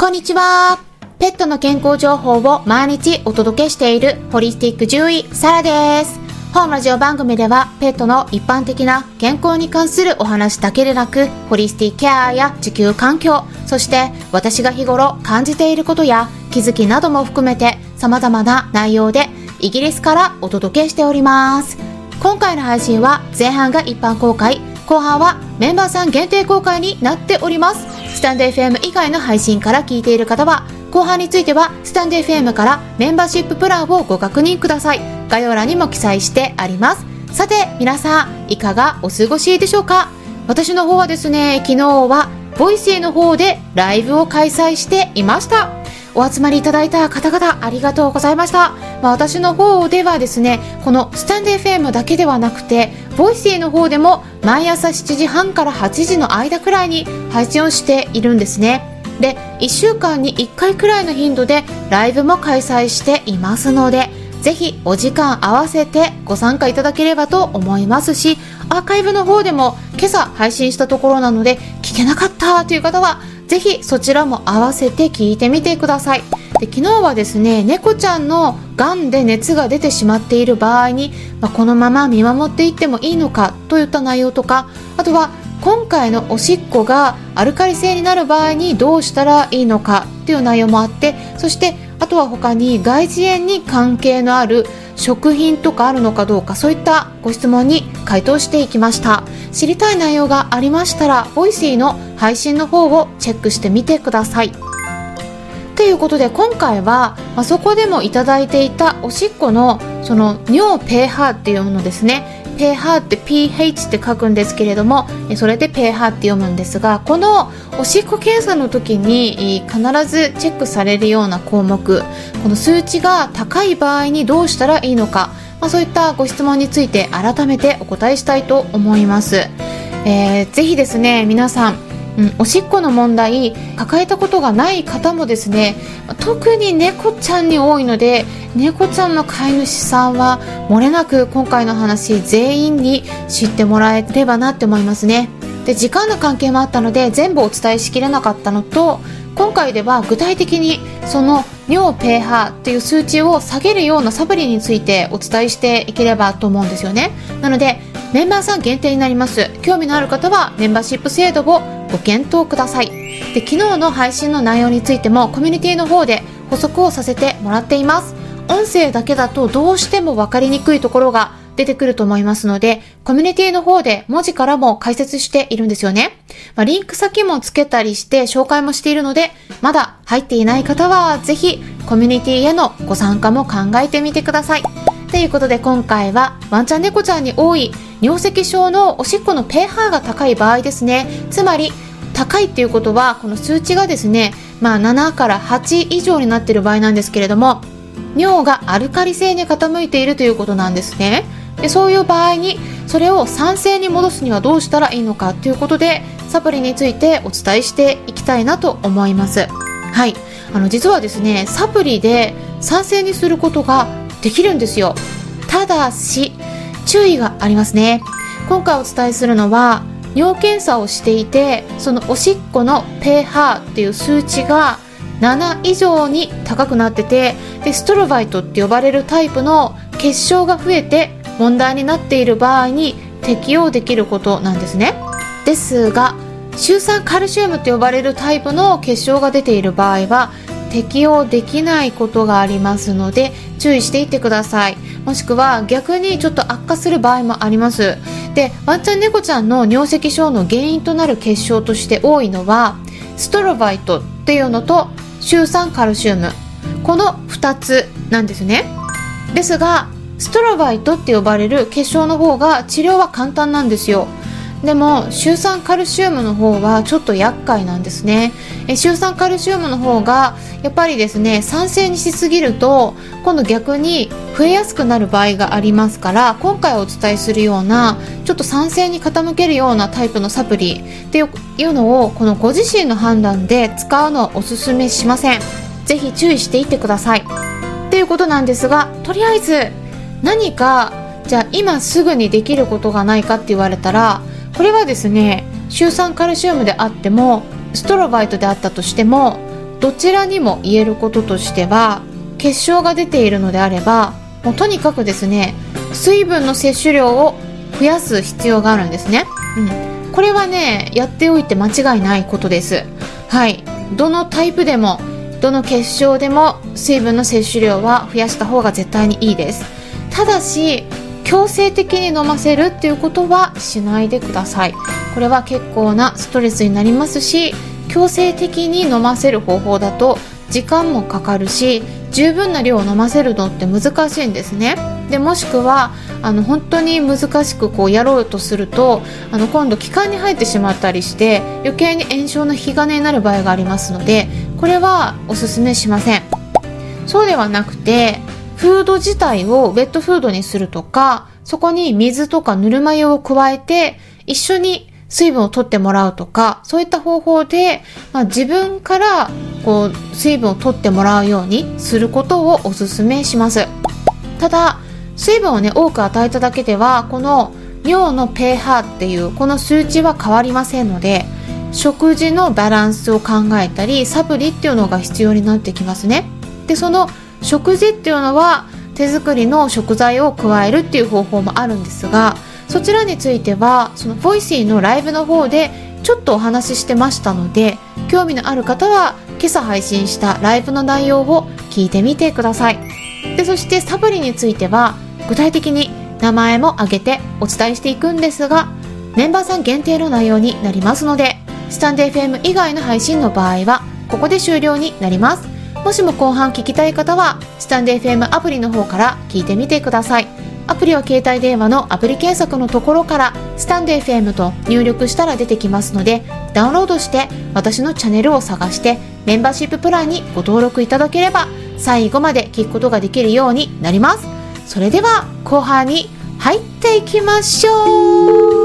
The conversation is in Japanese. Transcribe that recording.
こんにちは。ペットの健康情報を毎日お届けしているホリスティック獣医サラです。本ラジオ番組ではペットの一般的な健康に関するお話だけでなく、ホリスティックケアや地球環境、そして私が日頃感じていることや気づきなども含めて様々な内容でイギリスからお届けしております。今回の配信は前半が一般公開、後半はメンバーさん限定公開になっております。スタンド FM 以外の配信から聞いている方は、後半についてはスタンド FM からメンバーシッププランをご確認ください。概要欄にも記載してあります。さて、皆さん、いかがお過ごしでしょうか？私の方はですね、昨日は、 Voicy の方でライブを開催していました。お集まりいただいた方々ありがとうございました。まあ、私の方ではですね、このスタンド FM だけではなくて、 Voicy の方でも毎朝7時半から8時の間くらいに配信をしているんですね。で、1週間に1回くらいの頻度でライブも開催していますので、ぜひお時間合わせてご参加いただければと思いますし、アーカイブの方でも今朝配信したところなので聞けなかったという方はぜひそちらも合わせて聞いてみてください。で昨日はですね猫ちゃんのがんで熱が出てしまっている場合に、まあ、このまま見守っていってもいいのかといった内容とかあとは今回のおしっこがアルカリ性になる場合にどうしたらいいのかっていう内容もあってそしてあとは他に外耳炎に関係のある食品とかあるのかどうかそういったご質問に回答していきました。知りたい内容がありましたら Voicy の配信の方をチェックしてみてください。ということで今回は、まあ、そこでもいただいていたおしっこのその尿 pH っていうものですね。ペーハーって pH って書くんですけれどもそれでペーハーって読むんですがこのおしっこ検査の時に必ずチェックされるような項目この数値が高い場合にどうしたらいいのか、まあ、そういったご質問について改めてお答えしたいと思います、えー、ぜひですね皆さんうん、おしっこの問題抱えたことがない方もですね特に猫ちゃんに多いので猫ちゃんの飼い主さんは漏れなく今回の話全員に知ってもらえればなって思いますね。で時間の関係もあったので全部お伝えしきれなかったのと今回では具体的にその尿 pH っていう数値を下げるようなサプリについてお伝えしていければと思うんですよね。なのでメンバーさん限定になります。興味のある方はメンバーシップ制度をご検討くださいで昨日の配信の内容についてもコミュニティの方で補足をさせてもらっています音声だけだとどうしても分かりにくいところが出てくると思いますので、コミュニティの方で文字からも解説しているんですよね。まあ、リンク先もつけたりして紹介もしているので、まだ入っていない方はぜひコミュニティへのご参加も考えてみてください。ということで今回はワンちゃん猫ちゃんに多い尿石症のおしっこの pH が高い場合ですね。つまり高いっていうことはこの数値がですね、まあ7から8以上になっている場合なんですけれども、尿がアルカリ性に傾いているということなんですね。でそういう場合にそれを酸性に戻すにはどうしたらいいのかということでサプリについてお伝えしていきたいなと思いますはいあの実はですねサプリで酸性にすることができるんですよ。ただし注意がありますね。今回お伝えするのは尿検査をしていてそのおしっこの pH っていう数値が7以上に高くなっててでストロバイトって呼ばれるタイプの結晶が増えて問題になっている場合に適用できることなんですね。ですがシュウ酸カルシウムと呼ばれるタイプの結晶が出ている場合は適用できないことがありますので注意していってください。もしくは逆にちょっと悪化する場合もあります。でワンちゃん猫ちゃんの尿石症の原因となる結晶として多いのはストロバイトっていうのとシュウ酸カルシウム。この2つなんですね。ですがストロバイトって呼ばれる結晶の方が治療は簡単なんですよ。でもシュウ酸カルシウムの方はちょっと厄介なんですね。えシュウ酸カルシウムの方がやっぱりですね酸性にしすぎると今度逆に増えやすくなる場合がありますから今回お伝えするようなちょっと酸性に傾けるようなタイプのサプリっていうのをこのご自身の判断で使うのはおすすめしません。ぜひ注意していってください。っていうことなんですがとりあえず何かじゃあ今すぐにできることがないかって言われたらこれはですねシュウ酸カルシウムであってもストロバイトであったとしてもどちらにも言えることとしては結晶が出ているのであればもうとにかくですね水分の摂取量を増やす必要があるんですね、うん、これはねやっておいて間違いないことです。はい。どのタイプでもどの結晶でも水分の摂取量は増やした方が絶対にいいです。ただし強制的に飲ませるっていうことはしないでください。これは結構なストレスになりますし強制的に飲ませる方法だと時間もかかるし十分な量を飲ませるのって難しいんですね。でもしくはあの本当に難しくこうやろうとするとあの今度気管に入ってしまったりして余計に炎症の引き金になる場合がありますのでこれはおすすめしません。そうではなくてフード自体をウェットフードにするとかそこに水とかぬるま湯を加えて一緒に水分を取ってもらうとか、そういった方法で、まあ、自分からこう水分を取ってもらうようにすることをお勧めします。ただ、水分をね、多く与えただけでは、この尿の pH っていうこの数値は変わりませんので、食事のバランスを考えたり、サプリっていうのが必要になってきますね。で、その食事っていうのは手作りの食材を加えるっていう方法もあるんですが、そちらについてはその Voicy のライブの方でちょっとお話ししてましたので興味のある方は今朝配信したライブの内容を聞いてみてください。でそしてサプリについては具体的に名前も挙げてお伝えしていくんですがメンバーさん限定の内容になりますのでスタンデー FM 以外の配信の場合はここで終了になります。もしも後半聞きたい方はスタンデー FM アプリの方から聞いてみてください。アプリは携帯電話のアプリ検索のところからスタンド FM と入力したら出てきますのでダウンロードして私のチャンネルを探してメンバーシッププランにご登録いただければ最後まで聞くことができるようになります。それでは後半に入っていきましょう。